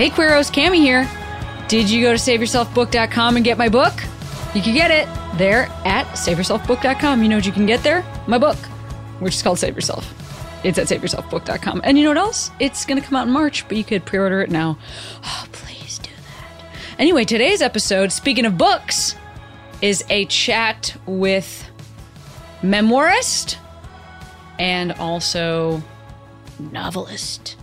Hey Queeros, Cami here. Did you go to SaveYourselfBook.com and get my book? You can get it there at SaveYourselfBook.com. You know what you can get there? My book, which is called Save Yourself. It's at SaveYourselfBook.com. And you know what else? It's going to come out in March, but you could pre-order it now. Oh, please do that. Anyway, today's episode, speaking of books, is a chat with memoirist and also novelist,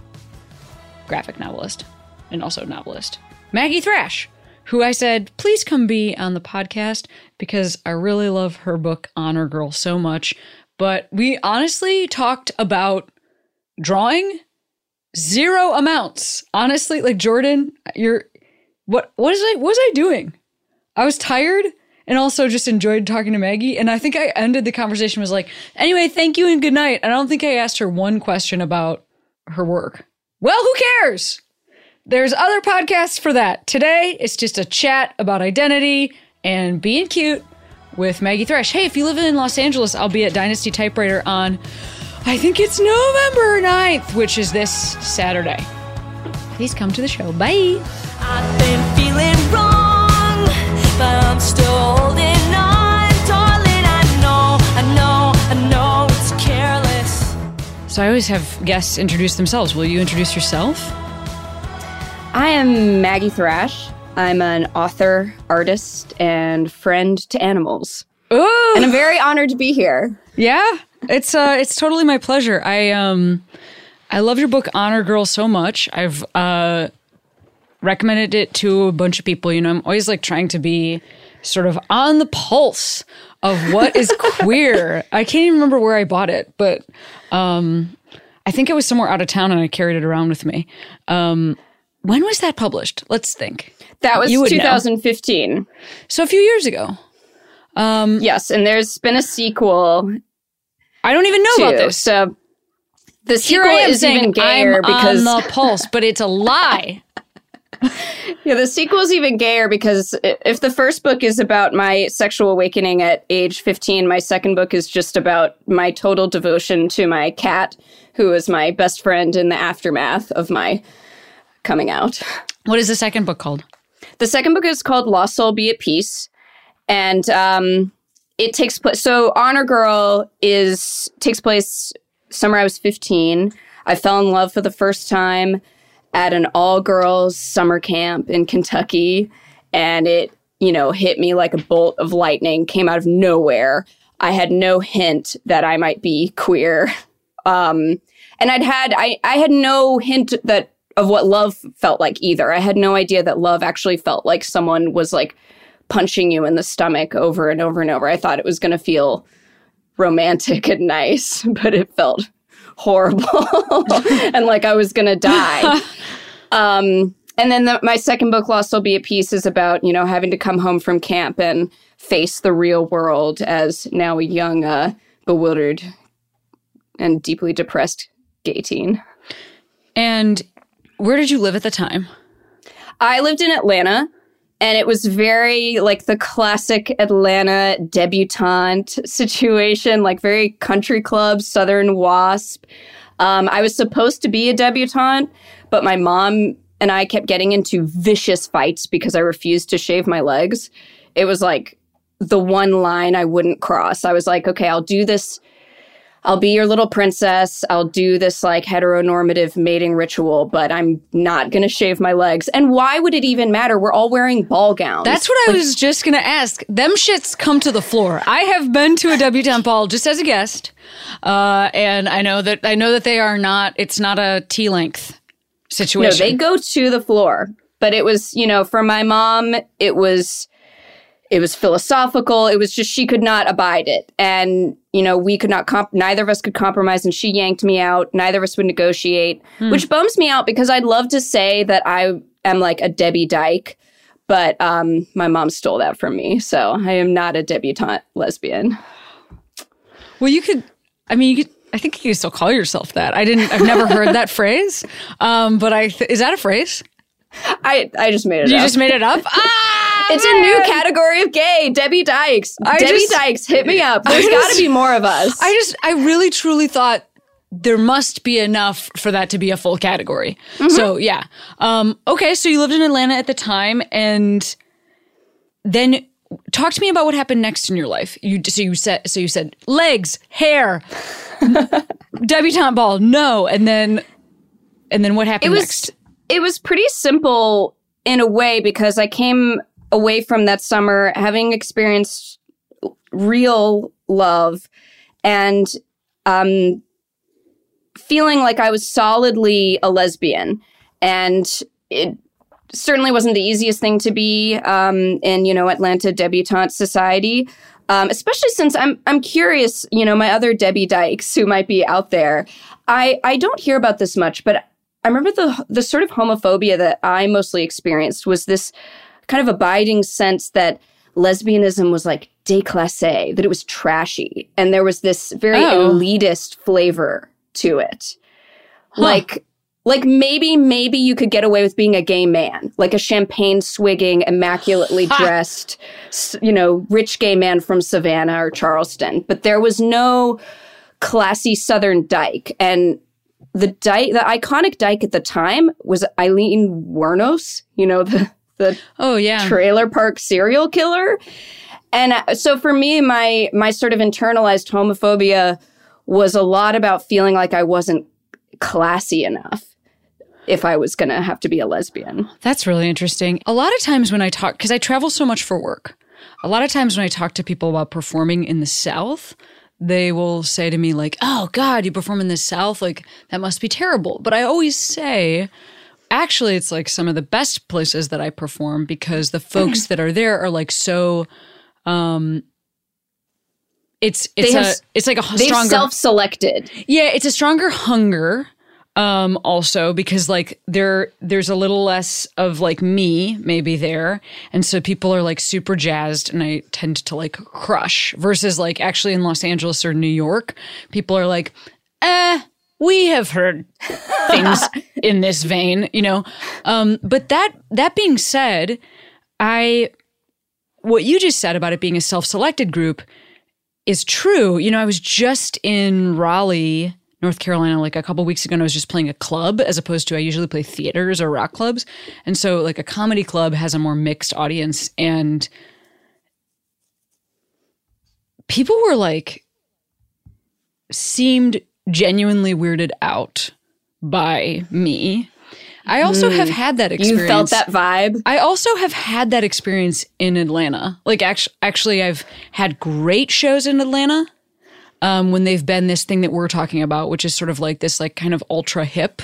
graphic novelist and also novelist, Maggie Thrash, who I said, please come be on the podcast because I really love her book, Honor Girl, so much. But we honestly talked about drawing zero amounts. Honestly, like Jordan, you're what what is I what was I doing? I was tired and also just enjoyed talking to Maggie. And I think I ended the conversation was like, anyway, thank you and good night. I don't think I asked her one question about her work. Well, who cares? There's other podcasts for that. Today, it's just a chat about identity and being cute with Maggie Thrash. Hey, if you live in Los Angeles, I'll be at Dynasty Typewriter on, I think it's November 9th, which is this Saturday. Please come to the show. Bye. I've been feeling wrong, but I'm still holding on. Darling, I know, I know, I know it's careless. So I always have guests introduce themselves. Will you introduce yourself? I am Maggie Thrash. I'm an author, artist, and friend to animals. Ooh. And I'm very honored to be here. Yeah, it's uh, it's totally my pleasure. I um, I love your book Honor Girl so much. I've uh, recommended it to a bunch of people. You know, I'm always like trying to be sort of on the pulse of what is queer. I can't even remember where I bought it, but um, I think it was somewhere out of town, and I carried it around with me. Um, when was that published? Let's think. That was 2015. Know. So a few years ago. Um, yes, and there's been a sequel. I don't even know too. about this. So the sequel is even gayer I'm because on the pulse, but it's a lie. yeah, the sequel is even gayer because if the first book is about my sexual awakening at age 15, my second book is just about my total devotion to my cat, who is my best friend in the aftermath of my coming out. What is the second book called? The second book is called Lost Soul Be at Peace. And um, it takes place. So Honor Girl is takes place summer I was 15. I fell in love for the first time at an all girls summer camp in Kentucky. And it, you know, hit me like a bolt of lightning, came out of nowhere. I had no hint that I might be queer. Um, and I'd had, I, I had no hint that of what love felt like either. I had no idea that love actually felt like someone was like punching you in the stomach over and over and over. I thought it was going to feel romantic and nice, but it felt horrible and like I was going to die. um, and then the, my second book, Lost Soul Be at Peace, is about, you know, having to come home from camp and face the real world as now a young, uh, bewildered, and deeply depressed gay teen. And where did you live at the time? I lived in Atlanta and it was very like the classic Atlanta debutante situation, like very country club, Southern Wasp. Um, I was supposed to be a debutante, but my mom and I kept getting into vicious fights because I refused to shave my legs. It was like the one line I wouldn't cross. I was like, okay, I'll do this I'll be your little princess. I'll do this like heteronormative mating ritual, but I'm not going to shave my legs. And why would it even matter? We're all wearing ball gowns. That's what I was just going to ask. Them shits come to the floor. I have been to a debutante ball just as a guest. Uh, and I know that I know that they are not it's not a tea length situation. No, they go to the floor. But it was, you know, for my mom, it was it was philosophical. It was just she could not abide it. And, you know, we could not, comp- neither of us could compromise. And she yanked me out. Neither of us would negotiate, hmm. which bums me out because I'd love to say that I am like a Debbie Dyke, but um, my mom stole that from me, so I am not a debutante lesbian. Well, you could. I mean, you could. I think you can still call yourself that. I didn't. I've never heard that phrase. Um, but I th- is that a phrase? I I just made it. Up. You up. just made it up. Ah, It's a new category of gay, Debbie Dykes. I Debbie just- Dykes, hit me up. There's got to be more of us. I just. I really truly thought there must be enough for that to be a full category. So yeah. Um, okay. So you lived in Atlanta at the time, and then talk to me about what happened next in your life. You so you said so you said legs, hair, debutante ball, no, and then and then what happened it was next? it was pretty simple in a way because I came away from that summer having experienced real love and um, feeling like I was solidly a lesbian, and it certainly wasn't the easiest thing to be um, in you know Atlanta debutante society. Um, especially since I'm I'm curious, you know, my other Debbie Dykes who might be out there. I I don't hear about this much, but I remember the the sort of homophobia that I mostly experienced was this kind of abiding sense that lesbianism was like déclassé, that it was trashy, and there was this very Oh. elitist flavor to it. Like like maybe maybe you could get away with being a gay man, like a champagne swigging, immaculately dressed, you know, rich gay man from Savannah or Charleston, but there was no classy Southern dyke and the dyke, the iconic dyke at the time was Aileen Wuornos, you know, the, the Oh yeah. trailer park serial killer. And uh, so for me, my my sort of internalized homophobia was a lot about feeling like I wasn't classy enough if I was going to have to be a lesbian. That's really interesting. A lot of times when I talk, because I travel so much for work, a lot of times when I talk to people about performing in the South, they will say to me, like, oh God, you perform in the South? Like, that must be terrible. But I always say, actually, it's like some of the best places that I perform because the folks that are there are like so. Um, it's it's They a have- it's like a They've stronger self-selected. yeah, it's a stronger hunger. Um, also because like there there's a little less of like me maybe there, and so people are like super jazzed, and I tend to like crush. Versus like actually in Los Angeles or New York, people are like, eh, we have heard things in this vein, you know. Um, but that that being said, I what you just said about it being a self-selected group is true. You know, I was just in Raleigh, North Carolina, like a couple weeks ago, and I was just playing a club as opposed to I usually play theaters or rock clubs. And so, like, a comedy club has a more mixed audience, and people were like, seemed genuinely weirded out by me. I also have had that experience. You felt that vibe. I also have had that experience in Atlanta. Like actually, actually I've had great shows in Atlanta um, when they've been this thing that we're talking about, which is sort of like this like kind of ultra hip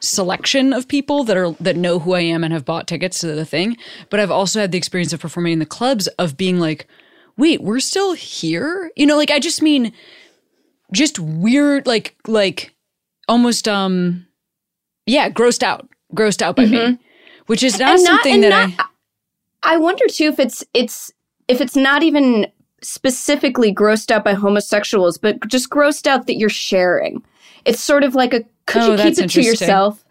selection of people that are that know who I am and have bought tickets to the thing. But I've also had the experience of performing in the clubs of being like, wait, we're still here? You know, like I just mean just weird, like like almost um yeah, grossed out. Grossed out by me. Which is not And something that not- I I wonder too if it's it's if it's not even specifically grossed out by homosexuals, but just grossed out that you're sharing. It's sort of like a could Oh, you keep it to yourself?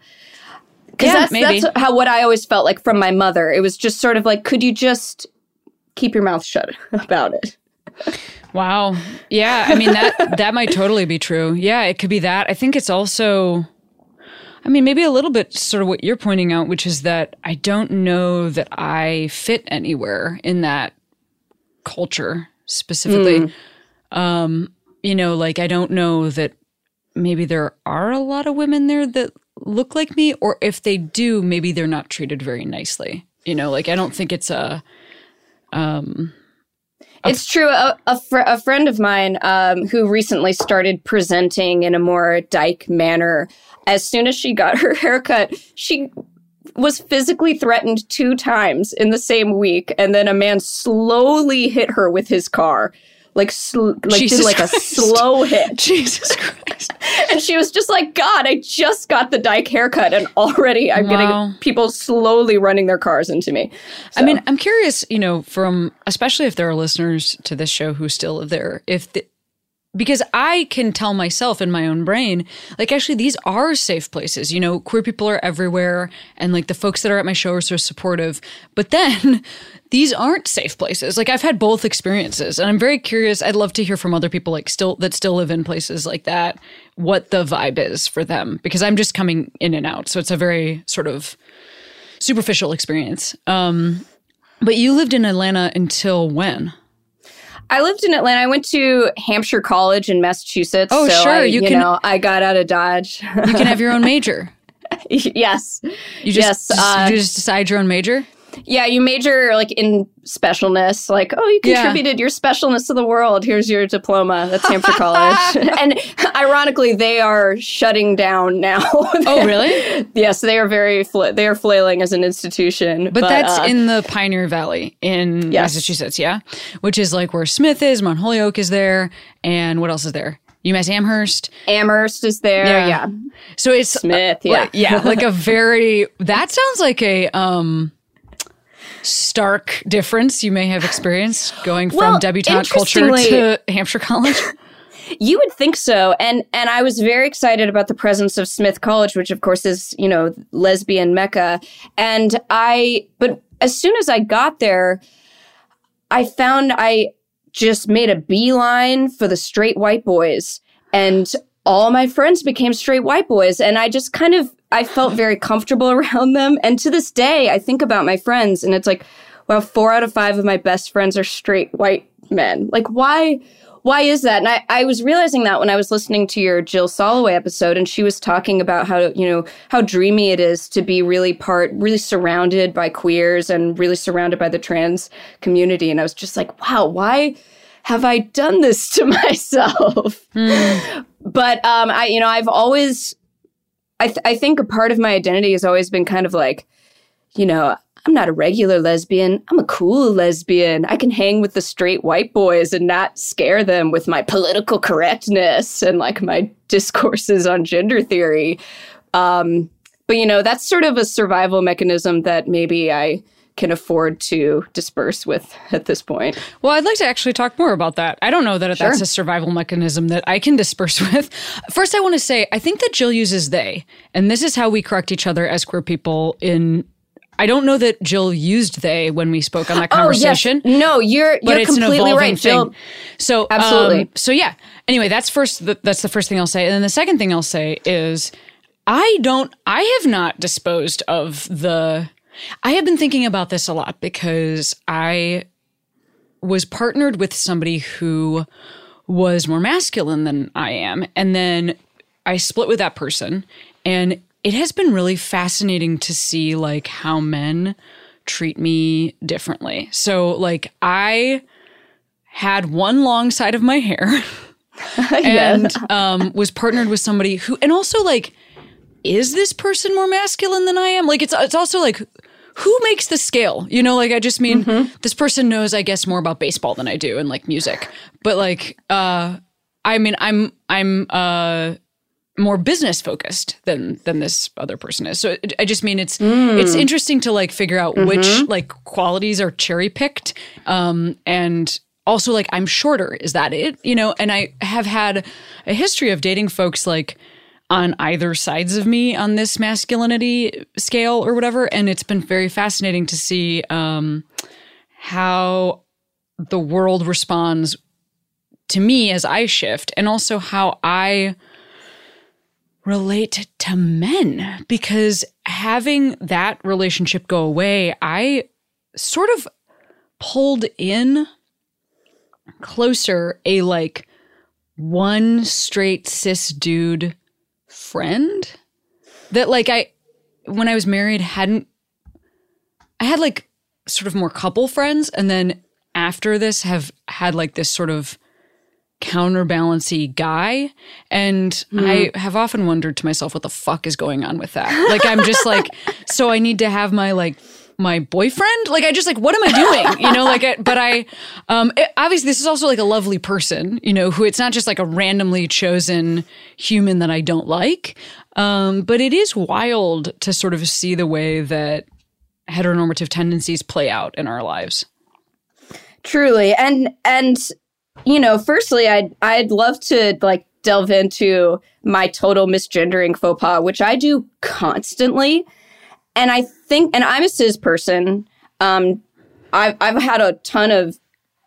Because Yeah, that's maybe. that's how what I always felt like from my mother. It was just sort of like, could you just keep your mouth shut about it? Wow. Yeah, I mean that that might totally be true. Yeah, it could be that. I think it's also I mean maybe a little bit sort of what you're pointing out which is that I don't know that I fit anywhere in that culture specifically. Um you know, like I don't know that maybe there are a lot of women there that look like me or if they do maybe they're not treated very nicely. You know, like I don't think it's a It's true. A, a, fr- a friend of mine um, who recently started presenting in a more dyke manner, as soon as she got her haircut, she was physically threatened two times in the same week. And then a man slowly hit her with his car. Like sl- like Jesus did like Christ. a slow hit. Jesus Christ. And she was just like, God, I just got the dyke haircut and already I'm Wow. getting people slowly running their cars into me. I mean, I'm curious, you know, from especially if there are listeners to this show who still live there, if the, because I can tell myself in my own brain, like, actually, these are safe places. You know, queer people are everywhere, and like the folks that are at my show are so supportive. But then these aren't safe places. Like, I've had both experiences, and I'm very curious. I'd love to hear from other people, like, still that still live in places like that, what the vibe is for them, because I'm just coming in and out. So it's a very sort of superficial experience. Um, but you lived in Atlanta until when? I lived in Atlanta. I went to Hampshire College in Massachusetts. Oh, so sure, I, you you, can- know, I got out of Dodge. You can have your own major. yes. You just, Yes, uh, you just decide your own major. Yeah, you major like in specialness, like, oh, you Yeah. contributed your specialness to the world. Here's your diploma. That's Hampshire College. and ironically, they are shutting down now. Oh, really? yes, they are very fla- they are flailing as an institution. But, that's uh, in the Pioneer Valley in Yes. Massachusetts, yeah, which is like where Smith is. Mount Holyoke is there, and what else is there? UMass Amherst. Amherst is there. Yeah. Yeah. So it's Smith, uh, yeah. like- yeah, like a very. That sounds like a um stark difference you may have experienced going from Well, debutante culture to Hampshire College. You would think so, and and I was very excited about the presence of Smith College, which of course is you know lesbian mecca. And I, but as soon as I got there, I found I just made a beeline for the straight white boys, and all my friends became straight white boys, and I just kind of I felt very comfortable around them. And to this day, I think about my friends, and it's like, well, four out of five of my best friends are straight white men. Like, why? why is that? And I, I was realizing that when I was listening to your Jill Soloway episode, and she was talking about how, you know, how dreamy it is to be really part, really surrounded by queers and really surrounded by the trans community. And I was just like, wow, why have I done this to myself? But, um, I, you know, I've always, I, th- I think a part of my identity has always been kind of like, you know, I'm not a regular lesbian. I'm a cool lesbian. I can hang with the straight white boys and not scare them with my political correctness and like my discourses on gender theory. Um, but you know, that's sort of a survival mechanism that maybe I can afford to disperse with at this point. Well, I'd like to actually talk more about that. I don't know that Sure. that's a survival mechanism that I can disperse with. First, I want to say I think that Jill uses they, and this is how we correct each other as queer people. In I don't know that Jill used they when we spoke on that conversation. Oh, yes. No, you're But you're completely right, thing. Jill. So Absolutely. um, so yeah. Anyway, that's first. th- That's the first thing I'll say, and then the second thing I'll say is, I don't. I have not disposed of the. I have been thinking about this a lot because I was partnered with somebody who was more masculine than I am, and then I split with that person, and it has been really fascinating to see like how men treat me differently. So like I had one long side of my hair and um, was partnered with somebody who, and also like, is this person more masculine than I am? Like, it's it's also like, who makes the scale? You know, like I just mean this person knows, I guess, more about baseball than I do and like music, but like, uh, I mean, I'm I'm uh more business focused than than this other person is. So I just mean it's it's interesting to like figure out which like qualities are cherry picked, um, and also like I'm shorter. Is that it? You know, and I have had a history of dating folks like on either sides of me on this masculinity scale or whatever, and it's been very fascinating to see um, how the world responds to me as I shift, and also how I relate to men. Because having that relationship go away, I sort of pulled in closer a like one straight cis dude friend that like I when I was married hadn't I had like sort of more couple friends and then after this have had like this sort of counterbalancy guy and mm-hmm. i have often wondered to myself what the fuck is going on with that. Like i'm just like so i need to have my like my boyfriend? Like i just like what am i doing? You know like I, but i um it, obviously this is also like a lovely person you know who it's not just like a randomly chosen human that i don't like um but it is wild to sort of see the way that heteronormative tendencies play out in our lives. Truly. And and you know firstly i'd i'd love to like delve into my total misgendering faux pas which i do constantly and I think, and I'm a cis person. Um, I've I've had a ton of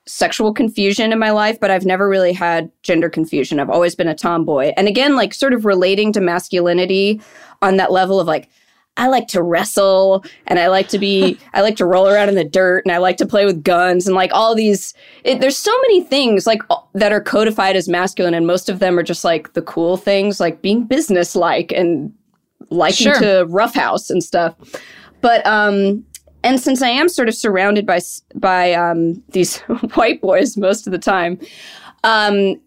sexual confusion in my life, but I've never really had gender confusion. I've always been a tomboy. And again, like sort of relating to masculinity on that level of like, I like to wrestle and I like to be, I like to roll around in the dirt and I like to play with guns and like all these, it, there's so many things like that are codified as masculine and most of them are just like the cool things like being businesslike and liking sure. to roughhouse and stuff. But um, and since I am sort of surrounded by by um, these white boys most of the time, um,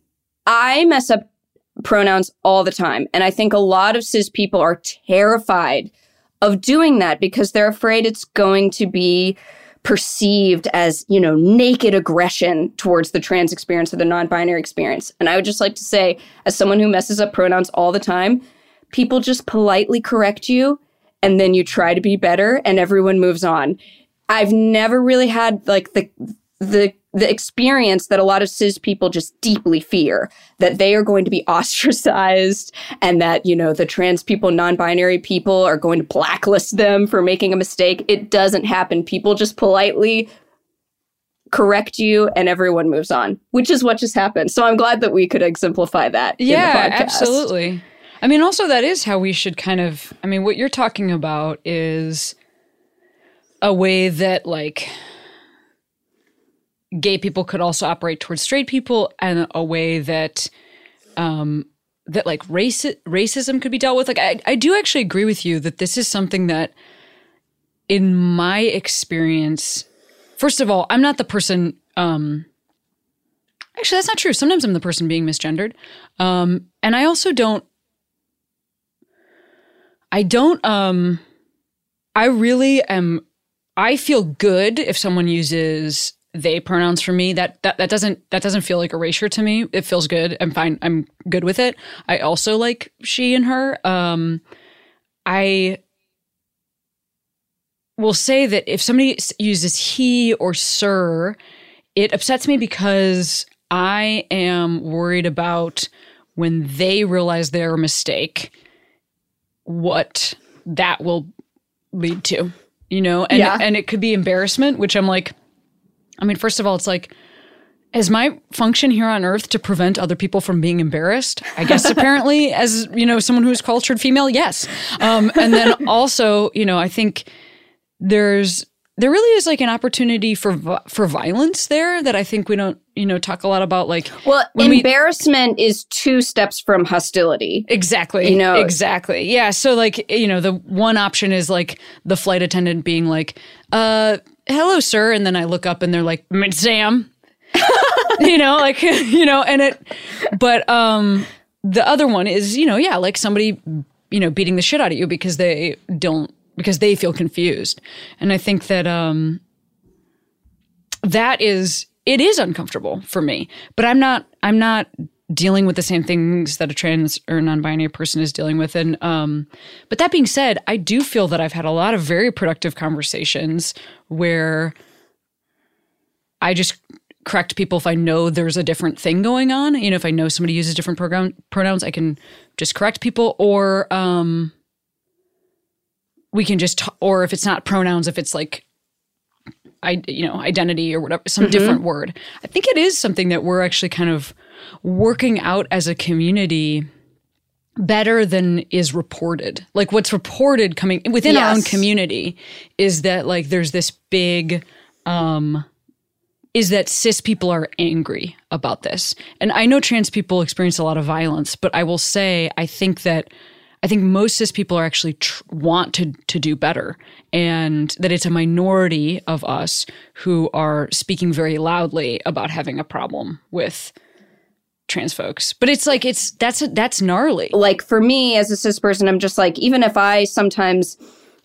I mess up pronouns all the time, and I think a lot of cis people are terrified of doing that because they're afraid it's going to be perceived as you know naked aggression towards the trans experience or the non-binary experience and i would just like to say as someone who messes up pronouns all the time people just politely correct you and then you try to be better and everyone moves on. I've never really had like the the the experience that a lot of cis people just deeply fear that they are going to be ostracized and that you know the trans people non-binary people are going to blacklist them for making a mistake. It doesn't happen. People just politely correct you and everyone moves on which is what just happened. So i'm glad that we could exemplify that yeah absolutely I mean, also, that is how we should kind of. I mean, what you're talking about is a way that, like, gay people could also operate towards straight people, and a way that, um, that like race racism could be dealt with. Like, I, I do actually agree with you that this is something that, in my experience, first of all, I'm not the person. Um, actually, that's not true. Sometimes I'm the person being misgendered, um, and I also don't I don't um I really am I feel good if someone uses they pronouns for me. That that that doesn't that doesn't feel like erasure to me. It feels good. I'm fine. I'm good with it. I also like she and her. Um I will say that if somebody uses he or sir, it upsets me because I am worried about when they realize their mistake what that will lead to, you know? And yeah. and it could be embarrassment, which I'm like I mean, first of all, it's like is my function here on earth to prevent other people from being embarrassed? I guess apparently as, you know, someone who's cultured female, yes. Um, and then also, you know, I think there's there really is like an opportunity for for violence there that I think we don't you know talk a lot about like well embarrassment we, is two steps from hostility. Exactly. You know exactly. Yeah. So like you know the one option is like the flight attendant being like uh hello sir and then I look up and they're like Sam. You know like you know and it but um the other one is you know yeah like somebody you know beating the shit out of you because they don't because they feel confused. And I think that um, that is it is uncomfortable for me. But I'm not I'm not dealing with the same things that a trans or non-binary person is dealing with. And um, but that being said, I do feel that I've had a lot of very productive conversations where I just correct people if I know there's a different thing going on. You know, if I know somebody uses different program pronouns, I can just correct people or um we can just t- or if it's not pronouns if it's like I, you know, identity or whatever, some mm-hmm. different word. I think it is something that we're actually kind of working out as a community better than is reported. Like what's reported coming within yes. our own community is that like there's this big um is that cis people are angry about this. And I know trans people experience a lot of violence, but I will say I think that I think most cis people are actually tr- want to to do better, and that it's a minority of us who are speaking very loudly about having a problem with trans folks. But it's like it's that's that's gnarly. Like for me as a cis person, I'm just like even if I sometimes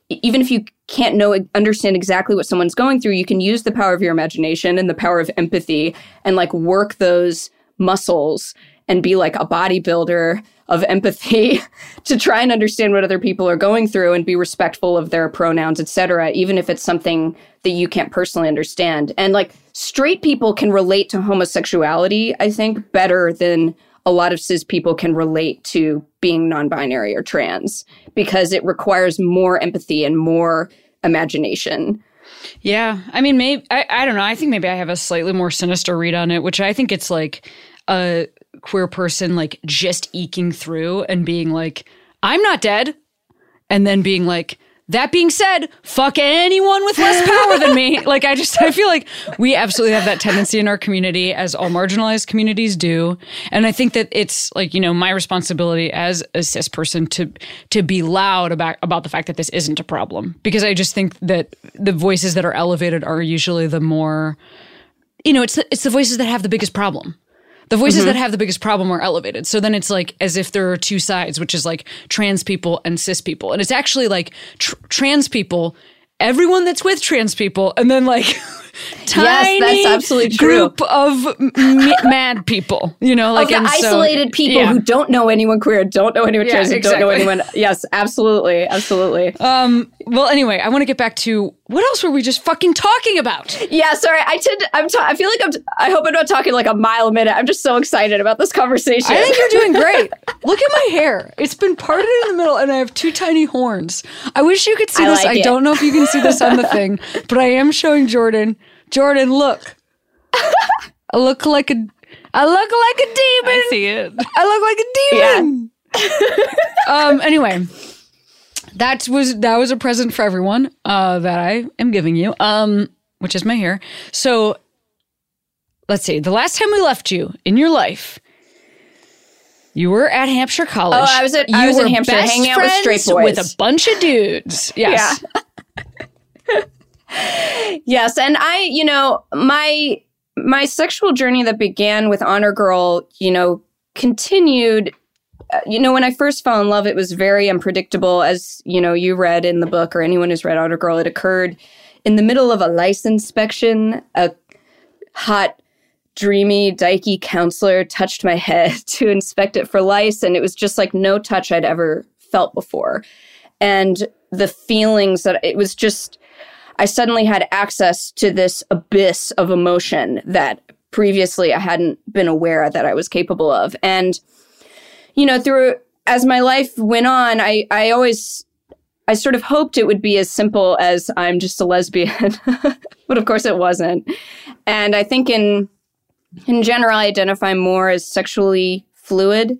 even if you can't know understand exactly what someone's going through, you can use the power of your imagination and the power of empathy and like work those muscles and be like a bodybuilder of empathy to try and understand what other people are going through and be respectful of their pronouns, etc., even if it's something that you can't personally understand. And like straight people can relate to homosexuality, I think, better than a lot of cis people can relate to being non-binary or trans because it requires more empathy and more imagination. Yeah. I mean, maybe, I, I don't know. I think maybe I have a slightly more sinister read on it, which I think it's like a queer person, like just eking through and being like, I'm not dead. And then being like, that being said, fuck anyone with less power than me. Like, I just, I feel like we absolutely have that tendency in our community, as all marginalized communities do. And I think that it's like, you know, my responsibility as a cis person to, to be loud about, about the fact that this isn't a problem. Because I just think that the voices that are elevated are usually the more, you know, it's the, it's the voices that have the biggest problem. The voices mm-hmm. that have the biggest problem are elevated. So then it's like as if there are two sides, which is like trans people and cis people. And it's actually like tr- trans people, everyone that's with trans people, and then like tiny yes, that's absolutely true. group of m- mad people. You know, like the isolated so, people yeah. who don't know anyone queer, don't know anyone trans, exactly. don't know anyone. Yes, absolutely, absolutely. Um. Well, anyway, I want to get back to what else were we just fucking talking about? Yeah, sorry. I tend. I'm. Ta- I feel like I'm. T- I hope I'm not talking like a mile a minute. I'm just so excited about this conversation. I think you're doing great. Look at my hair. It's been parted in the middle, and I have two tiny horns. I wish you could see I this. Like I it. don't know if you can see this on the thing, but I am showing Jordan Jordan, look. I look like a I look like a demon. I see it. I look like a demon. Yeah. um anyway, that was that was a present for everyone uh that I am giving you. Um which is my hair. So let's see. The last time we left you in your life, you were at Hampshire College. Oh, I was at I was Hampshire hanging out with straight boys with a bunch of dudes. Yes. Yeah. Yes, and I, you know, my my sexual journey that began with Honor Girl, you know, continued uh, you know, when I first fell in love, it was very unpredictable. As you know, you read in the book, or anyone who's read Honor Girl, it occurred in the middle of a lice inspection. A hot, dreamy, dykey counselor touched my head to inspect it for lice, and it was just like no touch I'd ever felt before. And the feelings that it was just I suddenly had access to this abyss of emotion that previously I hadn't been aware that I was capable of. And, you know, through as my life went on, I, I always I sort of hoped it would be as simple as I'm just a lesbian, but of course it wasn't. And I think in in general, I identify more as sexually fluid.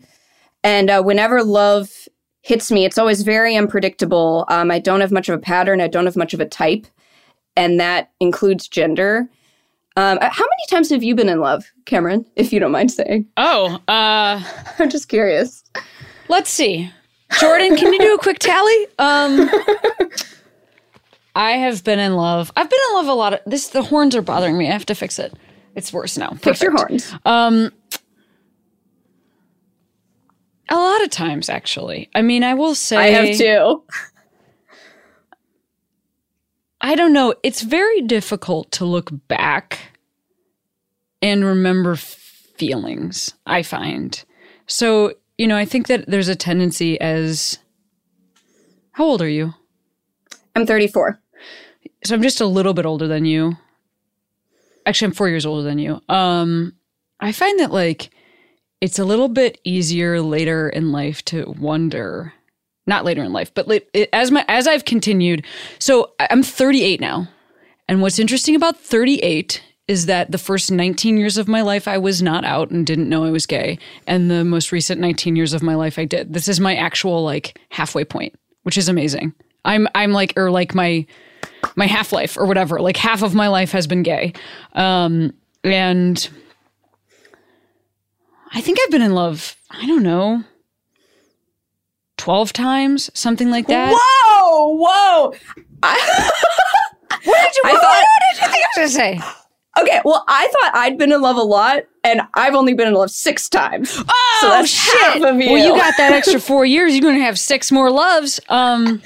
And uh, whenever love hits me, it's always very unpredictable. Um, I don't have much of a pattern. I don't have much of a type and that includes gender. Um, uh, how many times have you been in love, Cameron? If you don't mind saying. Oh, uh, I'm just curious. Let's see, Jordan. Can you do a quick tally? Um, I have been in love. I've been in love a lot. Of this. The horns are bothering me. I have to fix it. It's worse now. Perfect. Fix your horns. Um, a lot of times, actually. I mean, I will say I have too. I don't know. It's very difficult to look back and remember feelings, I find. So, you know, I think that there's a tendency as. How old are you? I'm 34. So I'm just a little bit older than you. Actually, I'm four years older than you. Um, I find that like it's a little bit easier later in life to wonder not later in life, but as my as I've continued. So I'm 38 now, and what's interesting about 38 is that the first 19 years of my life I was not out and didn't know I was gay, and the most recent 19 years of my life I did. This is my actual like halfway point, which is amazing. I'm I'm like or like my my half life or whatever. Like half of my life has been gay, um, and I think I've been in love. I don't know 12 times, something like that. Whoa, whoa. I, what did you, I what, thought, what did you think I was going to say? Okay, well, I thought I'd been in love a lot, and I've only been in love six times. Oh, so that's shit. half of you. Well, you got that extra four years. You're going to have six more loves. Um,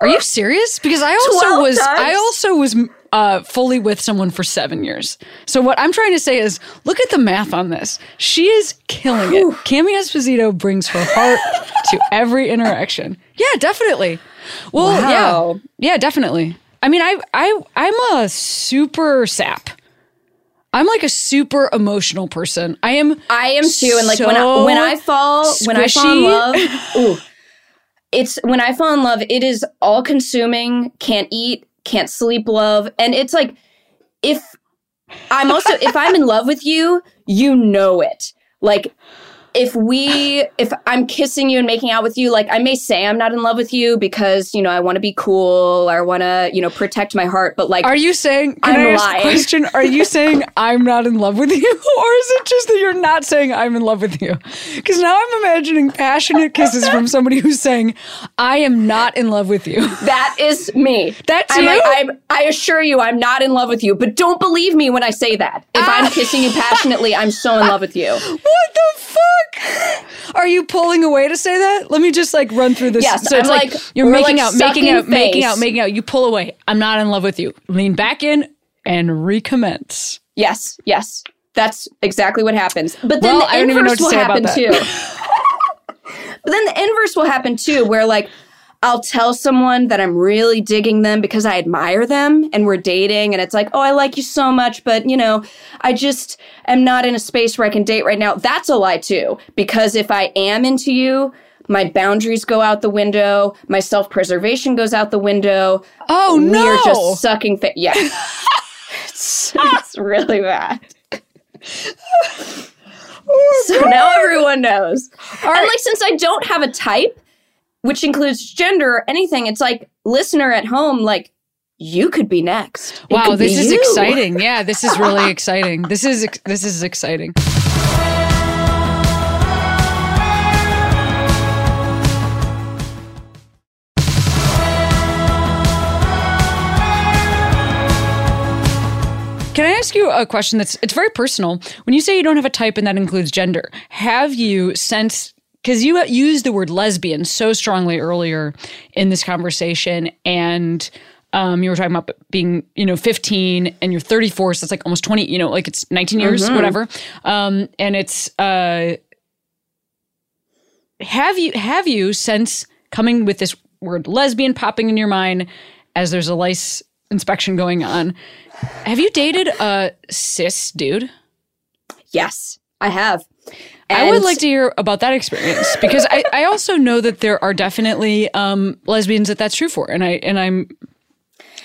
Are you serious? Because I also was times? I also was uh, fully with someone for seven years. So what I'm trying to say is, look at the math on this. She is killing it. Cami Esposito brings her heart to every interaction. Yeah, definitely. Well, Wow. yeah, yeah, definitely. I mean, I I I'm a super sap. I'm like a super emotional person. I am. I am too, and like when I, when I fall when I fall in love, ooh, it's when I fall in love. It is all consuming. Can't eat, can't sleep. Love, and it's like if I'm also if I'm in love with you, you know it. Like if we if I'm kissing you and making out with you, like I may say I'm not in love with you because you know I want to be cool or I want to you know protect my heart, but like Are you saying? Can I'm I ask lying. a question? Are you saying I'm not in love with you, or is it just that you're not saying I'm in love with you? Because now I'm imagining passionate kisses from somebody who's saying I am not in love with you. That is me. That's I'm you? Like, I'm, I assure you, I'm not in love with you. But don't believe me when I say that. If Ah. I'm kissing you passionately, I'm so in love with you. What the fuck? Are you pulling away to say that? Let me just like run through this. Yes, so it's I'm like, like- you're making like, out, making out, making out, making out. You pull away. I'm not in love with you. Lean back in and recommence. Yes, yes. That's exactly what happens. But then Well, the I don't even know inverse will happen too. but then the inverse will happen too, where like I'll tell someone that I'm really digging them because I admire them and we're dating and it's like, oh, I like you so much, but you know, I just am not in a space where I can date right now. That's a lie too. Because if I am into you, my boundaries go out the window, my self preservation goes out the window. Oh We no! are just sucking fa- Yeah. it's, it's really bad. Oh, so now everyone knows. And like since I don't have a type, which includes gender or anything, it's like listener at home, like you could be next. It Wow, this is you. exciting. Yeah, this is really exciting. This is this is exciting. Can I ask you a question that's it's very personal? When you say you don't have a type and that includes gender, have you since because you used the word lesbian so strongly earlier in this conversation and um, you were talking about being, you know, 15 and you're 34, so it's like almost 20, you know, like it's 19 years, whatever. Um, and it's uh, have you have you since coming with this word lesbian popping in your mind as there's a lice inspection going on? Have you dated a cis dude? Yes, I have. I would like to hear about that experience because I, I also know that there are definitely um, lesbians that that's true for, and I and I'm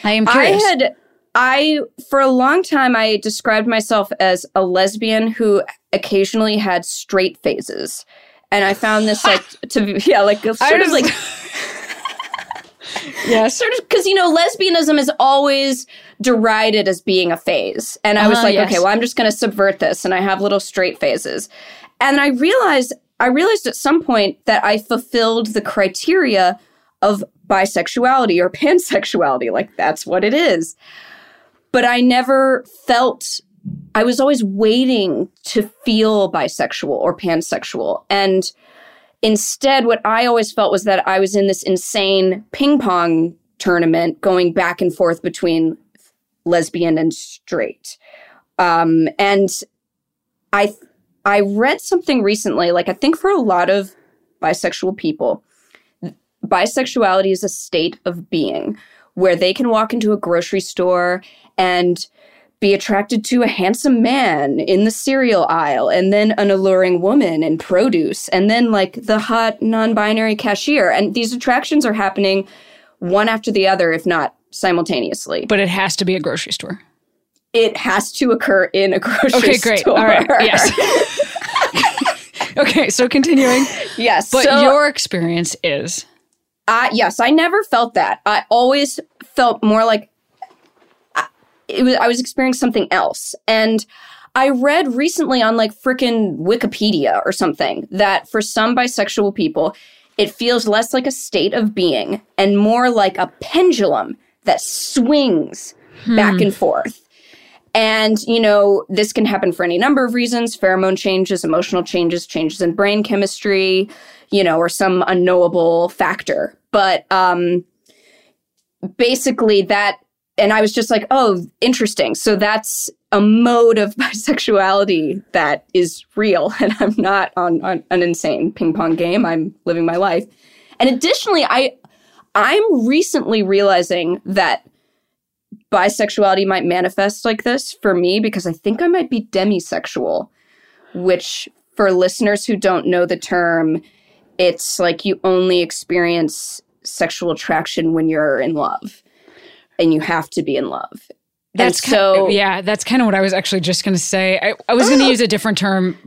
I am curious. I had I for a long time I described myself as a lesbian who occasionally had straight phases. And I found this like to be yeah, like sort of just- like yes, sort of because you know lesbianism is always derided as being a phase and i was Ah, like yes. okay well i'm just going to subvert this and i have little straight phases and i realized i realized at some point that i fulfilled the criteria of bisexuality or pansexuality like that's what it is but i never felt i was always waiting to feel bisexual or pansexual and Instead, what I always felt was that I was in this insane ping pong tournament going back and forth between lesbian and straight. Um, and I I read something recently, like I think for a lot of bisexual people, bisexuality is a state of being where they can walk into a grocery store and be attracted to a handsome man in the cereal aisle and then an alluring woman in produce and then like the hot non-binary cashier and these attractions are happening one after the other if not simultaneously but it has to be a grocery store. it has to occur in a grocery store. Okay, great. store All right. Yes. okay, so continuing, yes but so your experience is? I yes i never felt that. I always felt more like I- it was i was experiencing something else. And I read recently on like frickin' Wikipedia or something that for some bisexual people, it feels less like a state of being and more like a pendulum that swings back hmm. and forth. And, you know, this can happen for any number of reasons pheromone changes, emotional changes, changes in brain chemistry, you know, or some unknowable factor. But um, basically that and I was just like, oh, interesting. So that's a mode of bisexuality that is real. And I'm not on, on, an insane ping pong game. I'm living my life. And additionally, I I'm recently realizing that bisexuality might manifest like this for me because I think I might be demisexual, which for listeners who don't know the term, it's like you only experience sexual attraction when you're in love and you have to be in love. That's and so kind of, yeah, that's kind of what I was actually just going to say. I, I was going to oh. use a different term,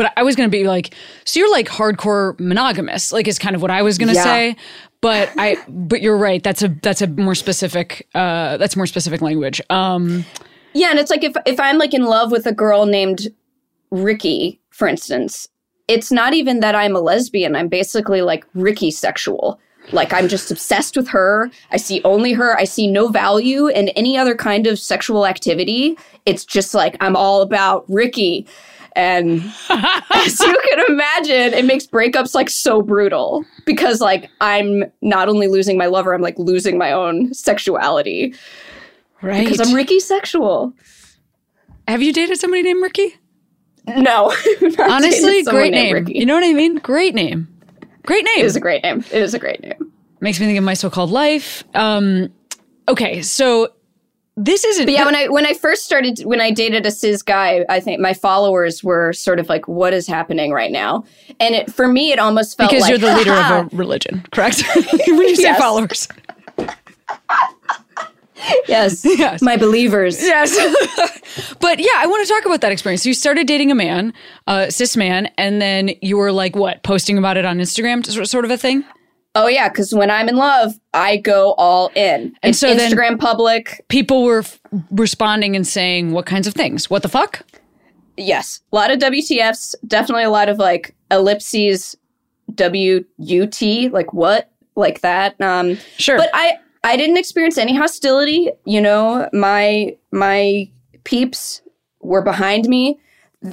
but I was going to be like, so you're like hardcore monogamous, like is kind of what I was going to Yeah. say. But I, but you're right. That's a that's a more specific. Uh, that's more specific language. Um, Yeah, and it's like if if I'm like in love with a girl named Ricky, for instance, it's not even that I'm a lesbian. I'm basically like Ricky sexual. Like I'm just obsessed with her. I see only her. I see no value in any other kind of sexual activity. It's just like I'm all about Ricky. And as you can imagine, it makes breakups like so brutal because like I'm not only losing my lover, I'm like losing my own sexuality right. because I'm Ricky sexual. Have you dated somebody named Ricky? No. Honestly, great name. Ricky. You know what I mean? Great name. Great name. It is a great name. It is a great name. Makes me think of my so-called life. Um, okay, so this isn't. But yeah, when I when I first started when I dated a cis guy, I think my followers were sort of like, "What is happening right now?" And it for me, it almost felt because like you're the leader "Ha-ha." of a religion, correct? when you say followers. yes, Yes. my believers. Yes. but yeah, I want to talk about that experience. So You started dating a man, a cis man, and then you were like, what, posting about it on Instagram, sort of a thing? Oh yeah, because when I'm in love, I go all in. And It's so then- Instagram public. People were f- responding and saying, what kinds of things? What the fuck? Yes, a lot of WTFs. Definitely a lot of like ellipses, W U T, like what, like that. Um, Sure. but I I didn't experience any hostility. You know, my my peeps were behind me.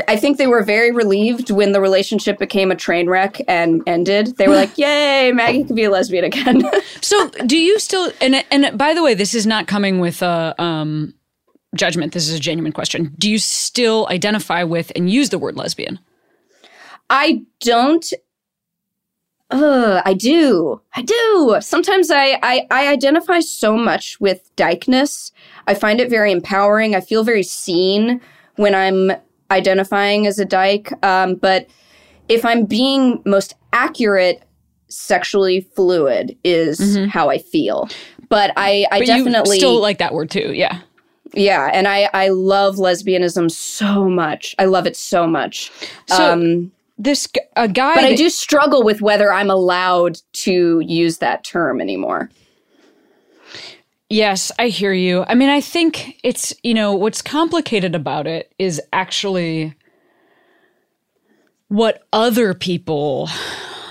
I think they were very relieved when the relationship became a train wreck and ended. They were like, "Yay, Maggie can be a lesbian again." so do you still, and, and by the way, this is not coming with a um, judgment. This is a genuine question. Do you still identify with and use the word lesbian? I don't. Uh, I do. I do. Sometimes I, I I identify so much with dykeness. I find it very empowering. I feel very seen when I'm identifying as a dyke. Um, but if I'm being most accurate, sexually fluid is how I feel. But I, I But definitely you still like that word too. Yeah. yeah, and I I love lesbianism so much. I love it so much. So um, this a guy but I do struggle with whether I'm allowed to use that term anymore. Yes, I hear you. I mean, I think it's, you know, what's complicated about it is actually what other people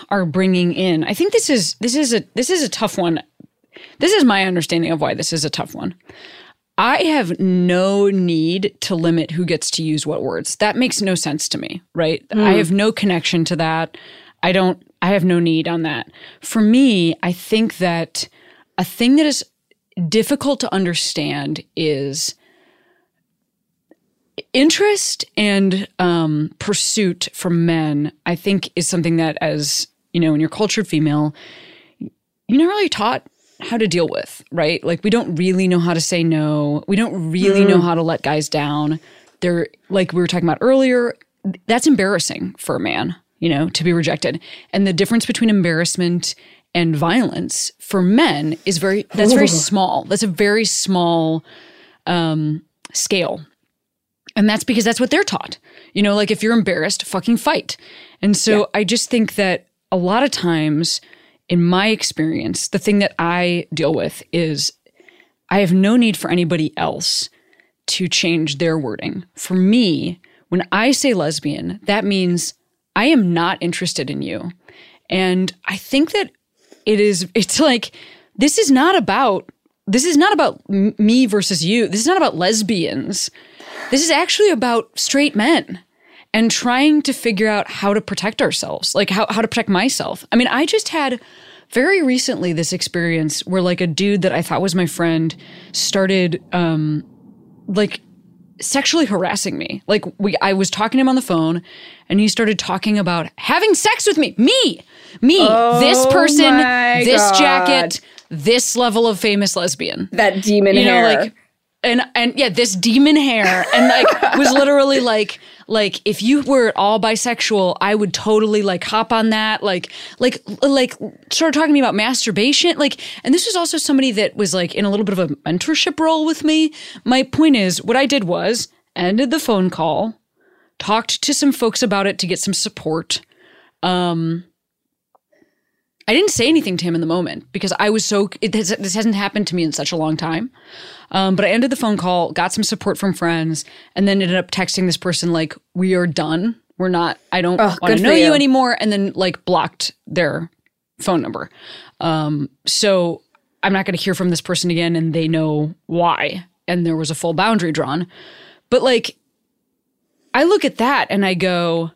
are bringing in. I think this is this is a this is a tough one. This is my understanding of why this is a tough one. I have no need to limit who gets to use what words. That makes no sense to me, right? Hmm. I have no connection to that. I don't I have no need on that. For me, I think that a thing that is difficult to understand is interest and um, pursuit from men. I think is something that, as you know, when you're cultured female, you're not really taught how to deal with, right? Like we don't really know how to say no. We don't really know how to let guys down. They're like we were talking about earlier. That's embarrassing for a man, you know, to be rejected. And the difference between embarrassment and violence for men is very that's very small. That's a very small um, scale. And that's because that's what they're taught. You know, like if you're embarrassed, fucking fight. And so I just think that a lot of times, in my experience, the thing that I deal with is I have no need for anybody else to change their wording. For me, when I say lesbian, that means I am not interested in you. And I think that it is, it's like, this is not about, this is not about me versus you. This is not about lesbians. This is actually about straight men and trying to figure out how to protect ourselves, like how, how to protect myself. I mean, I just had very recently this experience where like a dude that I thought was my friend started um like sexually harassing me. Like we I was talking to him on the phone and he started talking about having sex with me. Me. Me. this Oh person, this God. jacket, this level of famous lesbian. That demon You know hair. like and and yeah, this demon hair and like was literally like like if you were all bisexual, I would totally like hop on that. Like like like started talking to me about masturbation. Like and this was also somebody that was like in a little bit of a mentorship role with me. My point is, what I did was ended the phone call, talked to some folks about it to get some support. Um I didn't say anything to him in the moment because I was so it has, this hasn't happened to me in such a long time. Um, but I ended the phone call, got some support from friends, and then ended up texting this person like, "We are done. We're not. I don't Oh, want to know you you. anymore." And then like blocked their phone number. Um, so I'm not going to hear from this person again, and they know why. And there was a full boundary drawn. But like, I look at that and I go,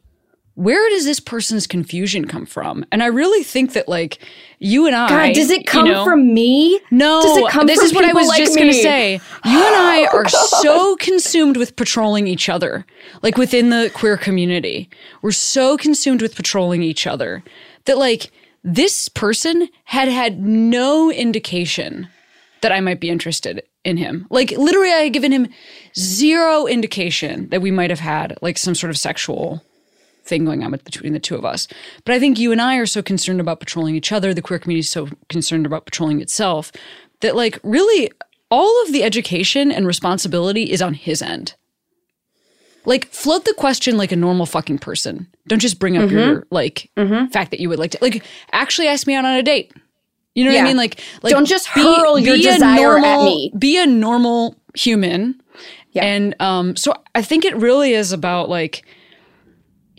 where does this person's confusion come from? And I really think that like you and I, God, does it you come know- from me? no, Does it come this from is what I was like just going to me? say. You and I oh, are so consumed with patrolling each other, like within the queer community. We're so consumed with patrolling each other that like this person had had no indication that I might be interested in him. Like literally I had given him zero indication that we might have had like some sort of sexual thing going on with, between the two of us. But I think you and I are so concerned about patrolling each other, the queer community is so concerned about patrolling itself, that like really all of the education and responsibility is on his end. Like float the question like a normal fucking person. Don't just bring up your like fact that you would like to like actually ask me out on a date. You know what I mean? Like, like Don't just hurl your a desire at me. Be a normal human. Yeah. And um, so I think it really is about like,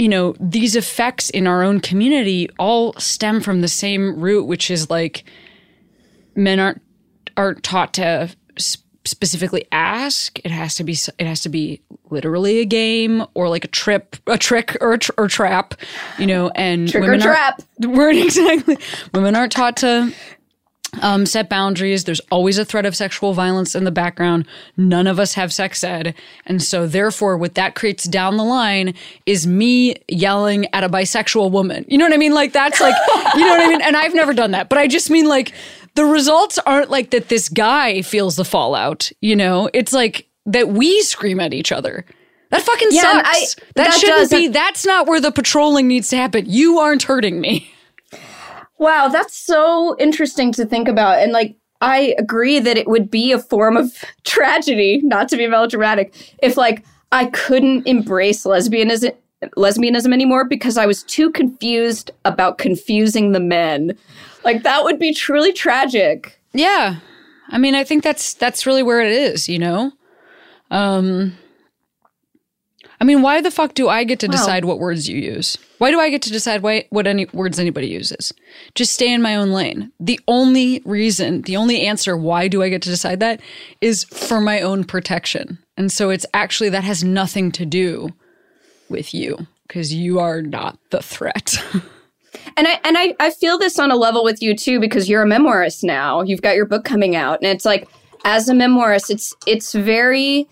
you know, these effects in our own community all stem from the same root, which is like men aren't aren't taught to specifically ask. It has to be it has to be literally a game or like a trip, a trick or a tr- or trap, you know. And Trick or women aren't- trap. the word exactly. Women aren't taught to um, set boundaries. There's always a threat of sexual violence in the background. None of us have sex ed. And so, therefore, what that creates down the line is me yelling at a bisexual woman. You know what I mean? Like, that's like, you know what I mean? And I've never done that, but I just mean like, the results aren't like that this guy feels the fallout, you know? It's like that we scream at each other. That fucking Yeah, sucks. I- that, that shouldn't be, doesn't- that's not where the patrolling needs to happen. You aren't hurting me. Wow, that's so interesting to think about. And like, I agree that it would be a form of tragedy, not to be melodramatic, if like I couldn't embrace lesbianism lesbianism anymore because I was too confused about confusing the men. Like that would be truly tragic. Yeah. I mean, I think that's that's really where it is, you know? Um I mean, why the fuck do I get to decide what words you use? Why do I get to decide why, what any words anybody uses? Just stay in my own lane. The only reason, the only answer why do I get to decide that is for my own protection. And so it's actually that has nothing to do with you because you are not the threat. And I and I, I feel this on a level with you too because you're a memoirist now. You've got your book coming out, and it's like as a memoirist, it's it's very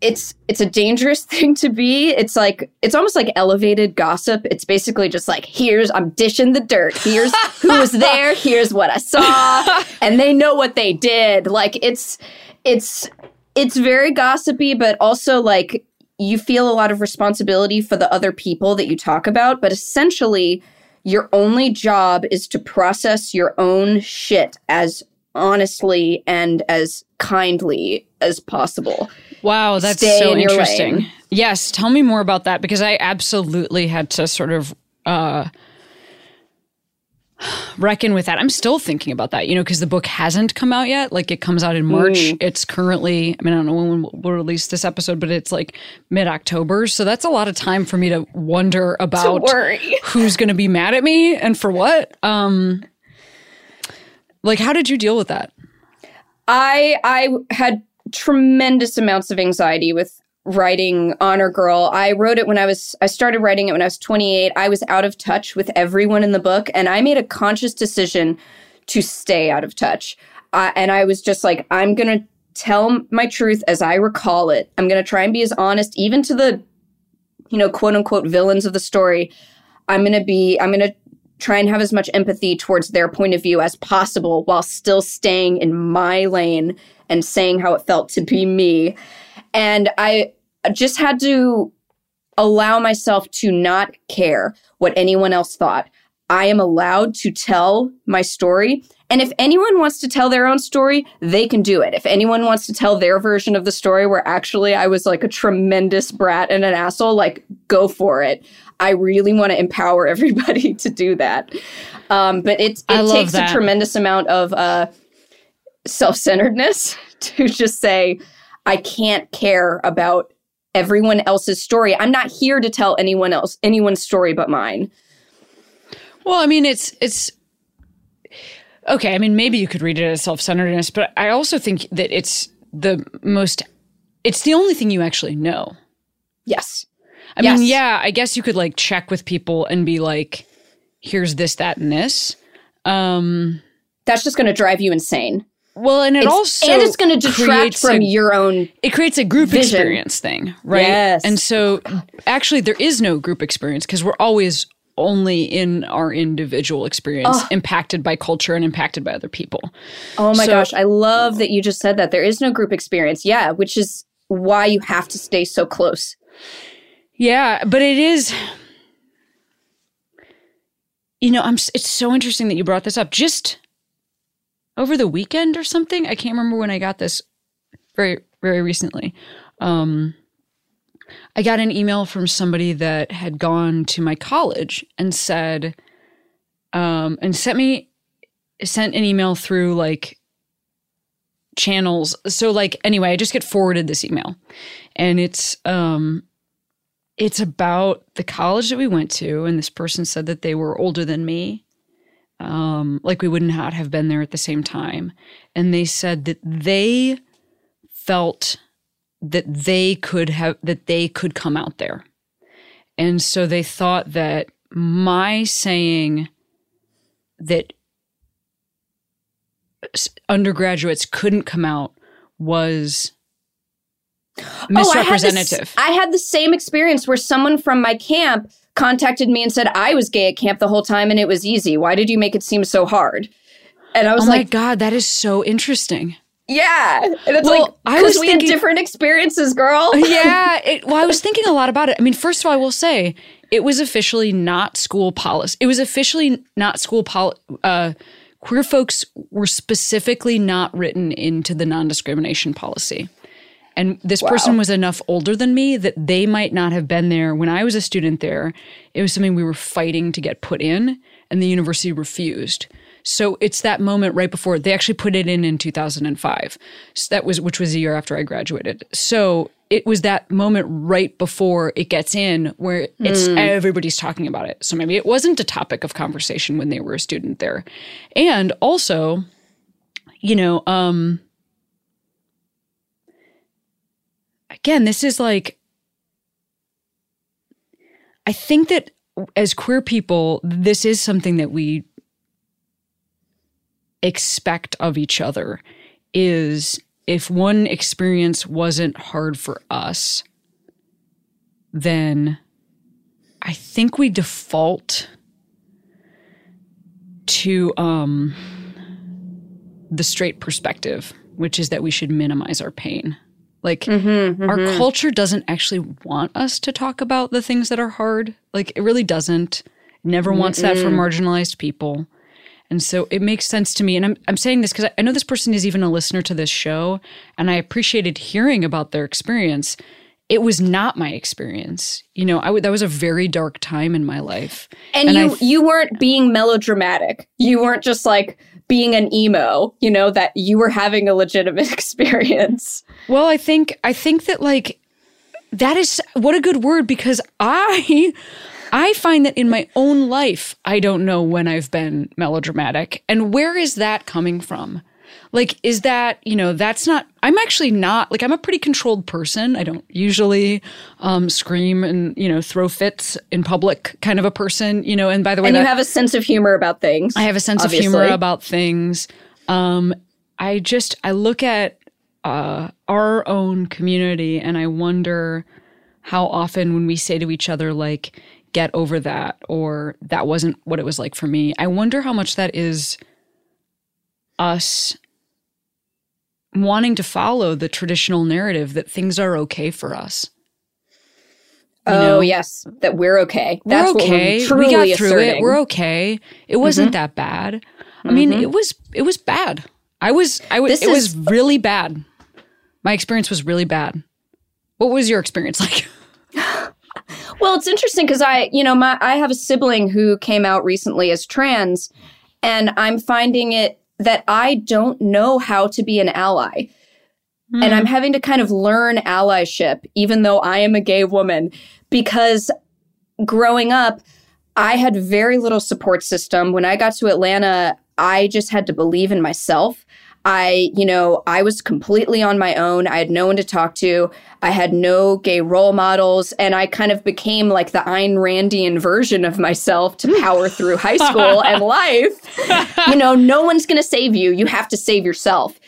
it's it's a dangerous thing to be. It's like it's almost like elevated gossip. It's basically just like here's I'm dishing the dirt. Here's who was there. Here's what I saw, and they know what they did. Like it's it's it's very gossipy, but also like you feel a lot of responsibility for the other people that you talk about. But essentially, your only job is to process your own shit as honestly and as kindly as possible. Wow, that's so interesting. lane. Yes, tell me more about that because I absolutely had to sort of uh reckon with that. I'm still thinking about that, you know, because the book hasn't come out yet. Like it comes out in March. Mm. It's currently, I mean, I don't know when we'll- we'll release this episode, but it's like mid October. So that's a lot of time for me to wonder about who's going to be mad at me and for what. Um, like, how did you deal with that? I I had tremendous amounts of anxiety with writing Honor Girl. I wrote it when I was, I started writing it when I was 28. I was out of touch with everyone in the book, and I made a conscious decision to stay out of touch. Uh, and I was just like, I'm going to tell my truth as I recall it. I'm going to try and be as honest, even to the, you know, quote unquote villains of the story. I'm going to be, I'm going to try and have as much empathy towards their point of view as possible while still staying in my lane and saying how it felt to be me. And I just had to allow myself to not care what anyone else thought. I am allowed to tell my story. And if anyone wants to tell their own story, they can do it. If anyone wants to tell their version of the story where actually I was like a tremendous brat and an asshole, like go for it. I really want to empower everybody to do that. Um, but it, it takes that. a tremendous amount of uh, self centeredness to just say, I can't care about everyone else's story. I'm not here to tell anyone else anyone's story but mine. Well, I mean, it's it's okay. I mean, maybe you could read it as self-centeredness, but I also think that it's the most. It's the only thing you actually know. Yes. I yes. mean, yeah. I guess you could like check with people and be like, "Here's this, that, and this." Um, That's just going to drive you insane. Well, and it it's, also and it's going to detract from a, your own. It creates a group vision. experience thing, right? Yes. And so, actually, there is no group experience because we're always only in our individual experience, oh. impacted by culture and impacted by other people. Oh my so, gosh, I love that you just said that. There is no group experience. Yeah, which is why you have to stay so close. Yeah, but it is. You know, I'm. It's so interesting that you brought this up. Just over the weekend or something. I can't remember when I got this very, very recently. Um, I got an email from somebody that had gone to my college and said, um, and sent me, sent an email through like channels. So like, anyway, I just get forwarded this email and it's, um, it's about the college that we went to. And this person said that they were older than me um, like we would not have been there at the same time. And they said that they felt that they could have, that they could come out there. And so they thought that my saying that undergraduates couldn't come out was misrepresentative. Oh, I, had I had the same experience where someone from my camp contacted me and said I was gay at camp the whole time and it was easy. Why did you make it seem so hard? And I was oh like, my god, that is so interesting. Yeah, and it's well, like I was we thinking, had different experiences, girl. yeah, it, well, I was thinking a lot about it. I mean, first of all, I will say it was officially not school policy. It was officially not school policy. Uh, queer folks were specifically not written into the non discrimination policy. And this wow. person was enough older than me that they might not have been there when I was a student there. It was something we were fighting to get put in, and the university refused. So it's that moment right before they actually put it in in 2005. So that was which was a year after I graduated. So it was that moment right before it gets in where it's mm. everybody's talking about it. So maybe it wasn't a topic of conversation when they were a student there. And also, you know, um again, this is like, I think that as queer people, this is something that we expect of each other is if one experience wasn't hard for us, then I think we default to um, the straight perspective, which is that we should minimize our pain. Like mm-hmm, mm-hmm. our culture doesn't actually want us to talk about the things that are hard. Like it really doesn't. Never wants that for marginalized people. And so it makes sense to me. And I'm, I'm saying this because I, know this person is even a listener to this show, and I appreciated hearing about their experience. It was not my experience. You know, I w- that was a very dark time in my life. And, and you you weren't being melodramatic. You weren't just like, being an emo, you know, that you were having a legitimate experience. Well, I think I think that like that is what a good word because I I find that in my own life I don't know when I've been melodramatic. And where is that coming from? Like, is that, you know, that's not, I'm actually not, like, I'm a pretty controlled person. I don't usually um, scream and, you know, throw fits in public kind of a person, you know, and by the way, and that, you have a sense of humor about things. I have a sense obviously. of humor about things. Um, I just, I look at uh, our own community and I wonder how often when we say to each other, like, get over that, or that wasn't what it was like for me, I wonder how much that is us wanting to follow the traditional narrative that things are okay for us. oh know, yes, that we're okay. That's we're okay. we're we got through asserting. it. We're okay. It wasn't mm-hmm. that bad. I mean, mm-hmm. it was it was bad. I was I was This it was is- really bad. My experience was really bad. What was your experience like? Well, it's interesting because I, you know, my I have a sibling who came out recently as trans, and I'm finding it that I don't know how to be an ally. And I'm hmm. having to kind of learn allyship, even though I am a gay woman, because growing up, I had very little support system. When I got to Atlanta, I just had to believe in myself. I, you know, I was completely on my own. I had no one to talk to. I had no gay role models. And I kind of became like the Ayn Randian version of myself to hmm. power through high school and life. You know, no one's going to save you. You have to save yourself.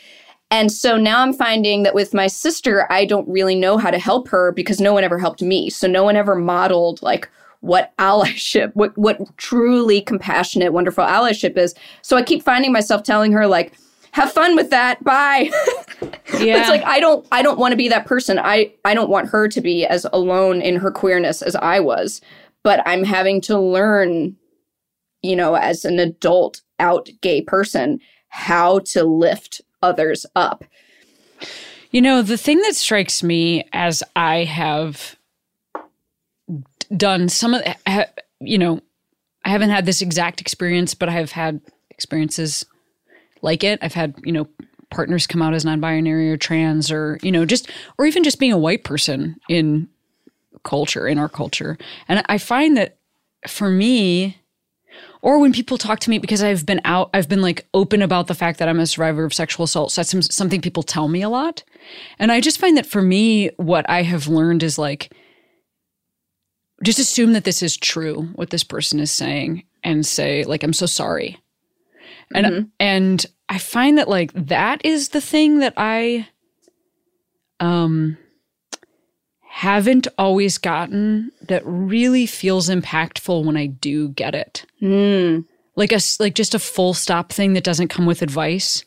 And so now I'm finding that with my sister, I don't really know how to help her because no one ever helped me. So no one ever modeled like what allyship, what what truly compassionate, wonderful allyship is. So I keep finding myself telling her like, "Have fun with that. Bye." Yeah. it's like I don't I don't want to be that person. I I don't want her to be as alone in her queerness as I was. But I'm having to learn, you know, as an adult out gay person, how to lift others up. You know, the thing that strikes me as I have done some of you know, I haven't had this exact experience, but I have had experiences like it. I've had, you know, partners come out as non-binary or trans or, you know, just or even just being a white person in culture, in our culture. And I find that for me, or when people talk to me because I've been out, I've been like open about the fact that I'm a survivor of sexual assault. So that's something people tell me a lot. And I just find that for me, what I have learned is like, just assume that this is true, what this person is saying, and say, like, I'm so sorry. And mm-hmm. and I find that like that is the thing that I um haven't always gotten that really feels impactful when I do get it. Mm. Like a like just a full stop thing that doesn't come with advice.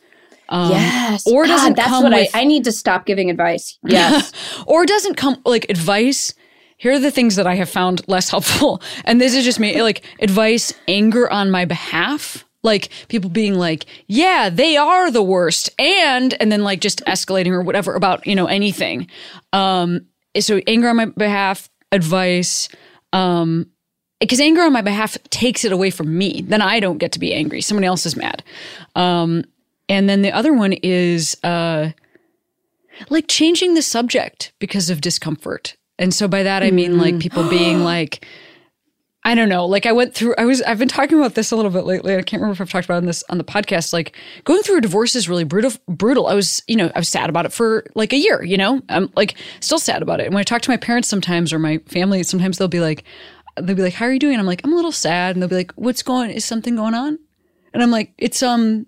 Um, yes. or doesn't God, that's come what with- I I need to stop giving advice. Yes. or doesn't come like advice. Here are the things that I have found less helpful. And this is just me like advice, anger on my behalf. Like people being like, yeah, they are the worst. And, and then like just escalating or whatever about, you know, anything. Um, so anger on my behalf, advice, um, because anger on my behalf takes it away from me. Then I don't get to be angry. Someone else is mad. Um, and then the other one is, uh, like changing the subject because of discomfort. And so by that I mean like people being like I don't know, like I went through I was I've been talking about this a little bit lately. I can't remember if I've talked about it on this on the podcast like going through a divorce is really brutal brutal. I was, you know, I was sad about it for like a year, you know? I'm like still sad about it. And when I talk to my parents sometimes or my family, sometimes they'll be like they'll be like, "How are you doing?" And I'm like, "I'm a little sad." And they'll be like, "What's going is something going on?" And I'm like, "It's um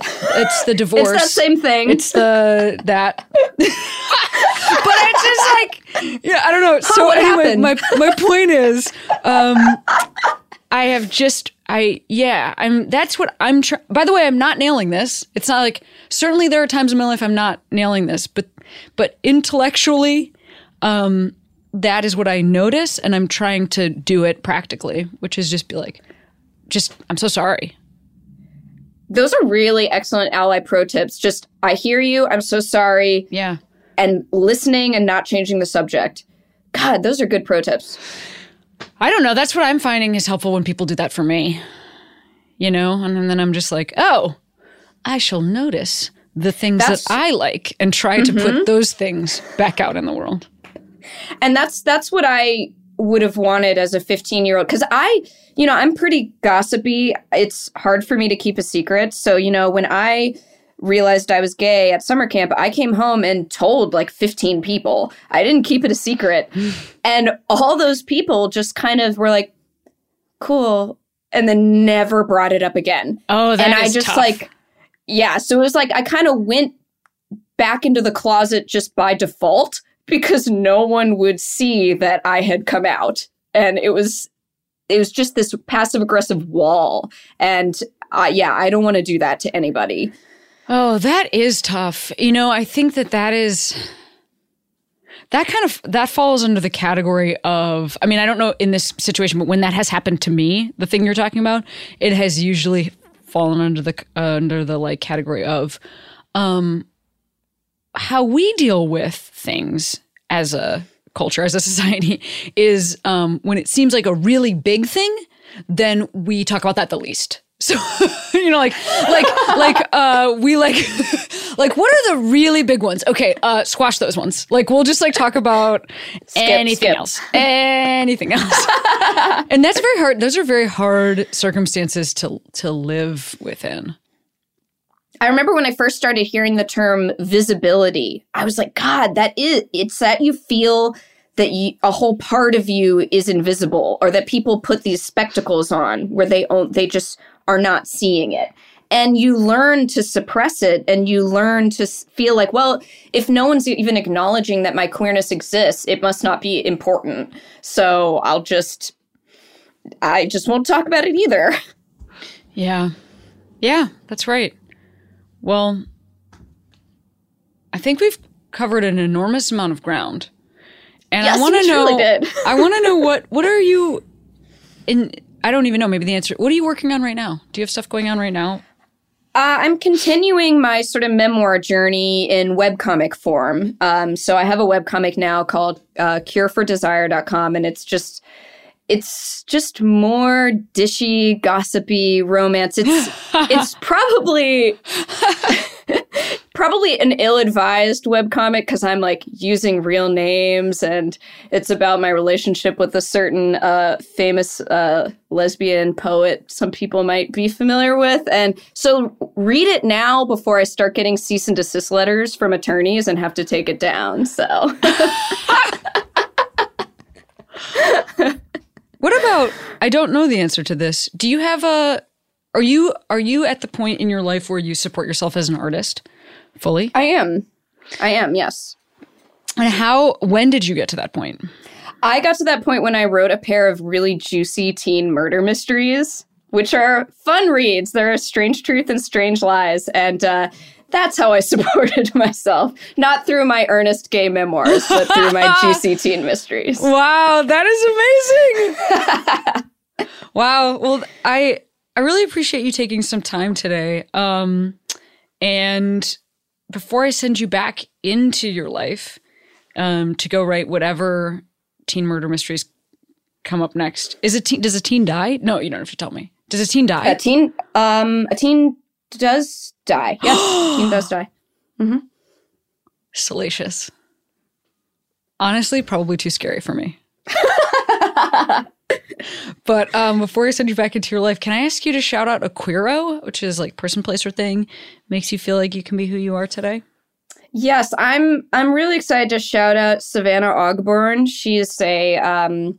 it's the divorce." It's that same thing. It's the that. but it's just like yeah, I don't know. So what anyway, happened? my my point is, um, I have just I yeah I'm that's what I'm trying. By the way, I'm not nailing this. It's not like certainly there are times in my life I'm not nailing this, but but intellectually, um, that is what I notice, and I'm trying to do it practically, which is just be like, just I'm so sorry. Those are really excellent ally pro tips. Just I hear you. I'm so sorry. Yeah. And listening and not changing the subject. God, those are good pro tips. I don't know. That's what I'm finding is helpful when people do that for me. You know, and then I'm just like, oh, I shall notice the things That's- that I like and try to put mm-hmm. those things back out in the world. and that's that's what I would have wanted as a 15 year old because I, you know, I'm pretty gossipy. It's hard for me to keep a secret. So you know, when I realized I was gay at summer camp, I came home and told like 15 people. I didn't keep it a secret. and all those people just kind of were like, cool. And then never brought it up again. Oh, that and I just tough. like, yeah. So it was like I kind of went back into the closet just by default because no one would see that I had come out. And it was, it was just this passive aggressive wall. And uh, yeah, I don't want to do that to anybody. Oh, that is tough. You know, I think that that is that kind of that falls under the category of I mean, I don't know in this situation, but when that has happened to me, the thing you're talking about, it has usually fallen under the uh, under the like category of um how we deal with things as a culture as a society is um when it seems like a really big thing, then we talk about that the least. So you know, like like like uh we like like what are the really big ones? Okay, uh squash those ones. Like we'll just like talk about anything skip. else. Anything else. and that's very hard. Those are very hard circumstances to to live within. I remember when I first started hearing the term visibility, I was like, God, that is, it's that you feel that you, a whole part of you is invisible or that people put these spectacles on where they own, they just are not seeing it. And you learn to suppress it and you learn to feel like, well, if no one's even acknowledging that my queerness exists, it must not be important. So I'll just, I just won't talk about it either. Yeah. Yeah, that's right. Well, I think we've covered an enormous amount of ground. And I want to know did. I want to know what what are you in I don't even know maybe the answer. What are you working on right now? Do you have stuff going on right now? Uh, I'm continuing my sort of memoir journey in webcomic form. Um, so I have a webcomic now called uh, curefordesire.com, and it's just it's just more dishy, gossipy romance. It's it's probably probably an ill-advised webcomic because I'm like using real names and it's about my relationship with a certain uh, famous uh, lesbian poet some people might be familiar with. And so read it now before I start getting cease and desist letters from attorneys and have to take it down. So What about I don't know the answer to this. Do you have a are you are you at the point in your life where you support yourself as an artist fully? I am. I am, yes. And how when did you get to that point? I got to that point when I wrote a pair of really juicy teen murder mysteries, which are fun reads. There are Strange Truth and Strange Lies. And uh, that's how I supported myself. Not through my earnest gay memoirs, but through my juicy teen mysteries. Wow, that is amazing. wow. Well, I I really appreciate you taking some time today. Um and before I send you back into your life um to go write whatever teen murder mysteries come up next. Is it teen, does a teen die? No, you don't have to tell me. Does a teen die? A teen, um, a teen does die. Yes, teen does die. Salacious. Honestly, probably too scary for me. but um, before I send you back into your life, can I ask you to shout out a queero, which is like person, place, or thing, makes you feel like you can be who you are today? Yes, I'm. I'm really excited to shout out Savannah Ogborn. She's a um,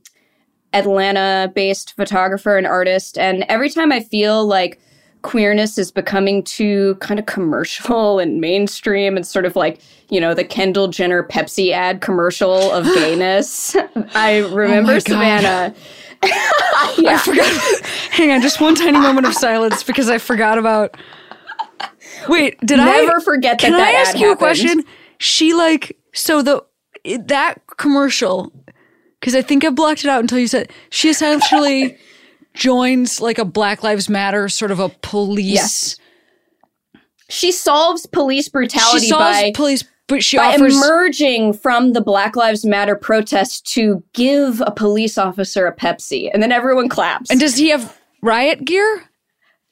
Atlanta-based photographer and artist, and every time I feel like queerness is becoming too kind of commercial and mainstream, and sort of like you know the Kendall Jenner Pepsi ad commercial of gayness, I remember Oh God. Savannah. I forgot. Hang on, just one tiny moment of silence because I forgot about. Wait, did I Never forget that Can that I ask you a question? She like so the it- that commercial because I think I blocked it out until you said she essentially joins like a Black Lives Matter sort of a police. Yes. She solves police brutality She solves by police, but she by offers. emerging from the Black Lives Matter protest to give a police officer a Pepsi, and then everyone claps. and does he have riot gear?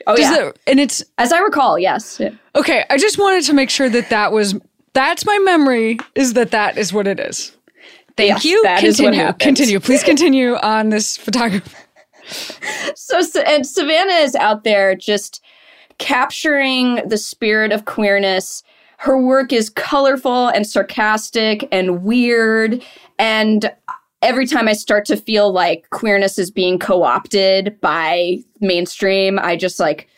oh Does yeah, it- and it's as I recall, yes. okay. I just wanted to make sure that that was that's my memory is that that is what it is. Thank Yes, you. that is continue. Continue. Please continue on this photography. So, so and Savannah is out there just capturing the spirit of queerness. Her work is colorful and sarcastic and weird. And every time I start to feel like queerness is being co opted by mainstream, I just like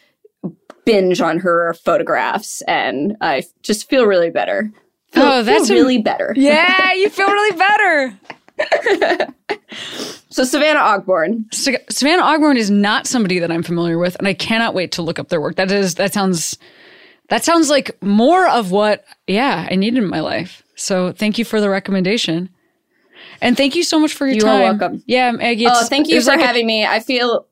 binge on her photographs and I just feel really better. Feel, Oh, that's feel a- really better. Yeah, you feel really better. So Savannah Ogborn. Savannah Ogborn is not somebody that I'm familiar with, and I cannot wait to look up their work. That is that sounds that sounds like more of what yeah I needed in my life. So thank you for the recommendation, and thank you so much for your You are time. welcome. Yeah, Maggie. Oh, thank you for like a- having me. I feel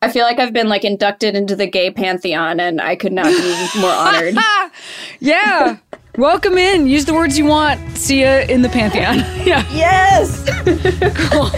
I feel like I've been like inducted into the gay pantheon and I could not be more honored. yeah, welcome in. Use the words you want. See ya in the pantheon. yeah, yes. cool.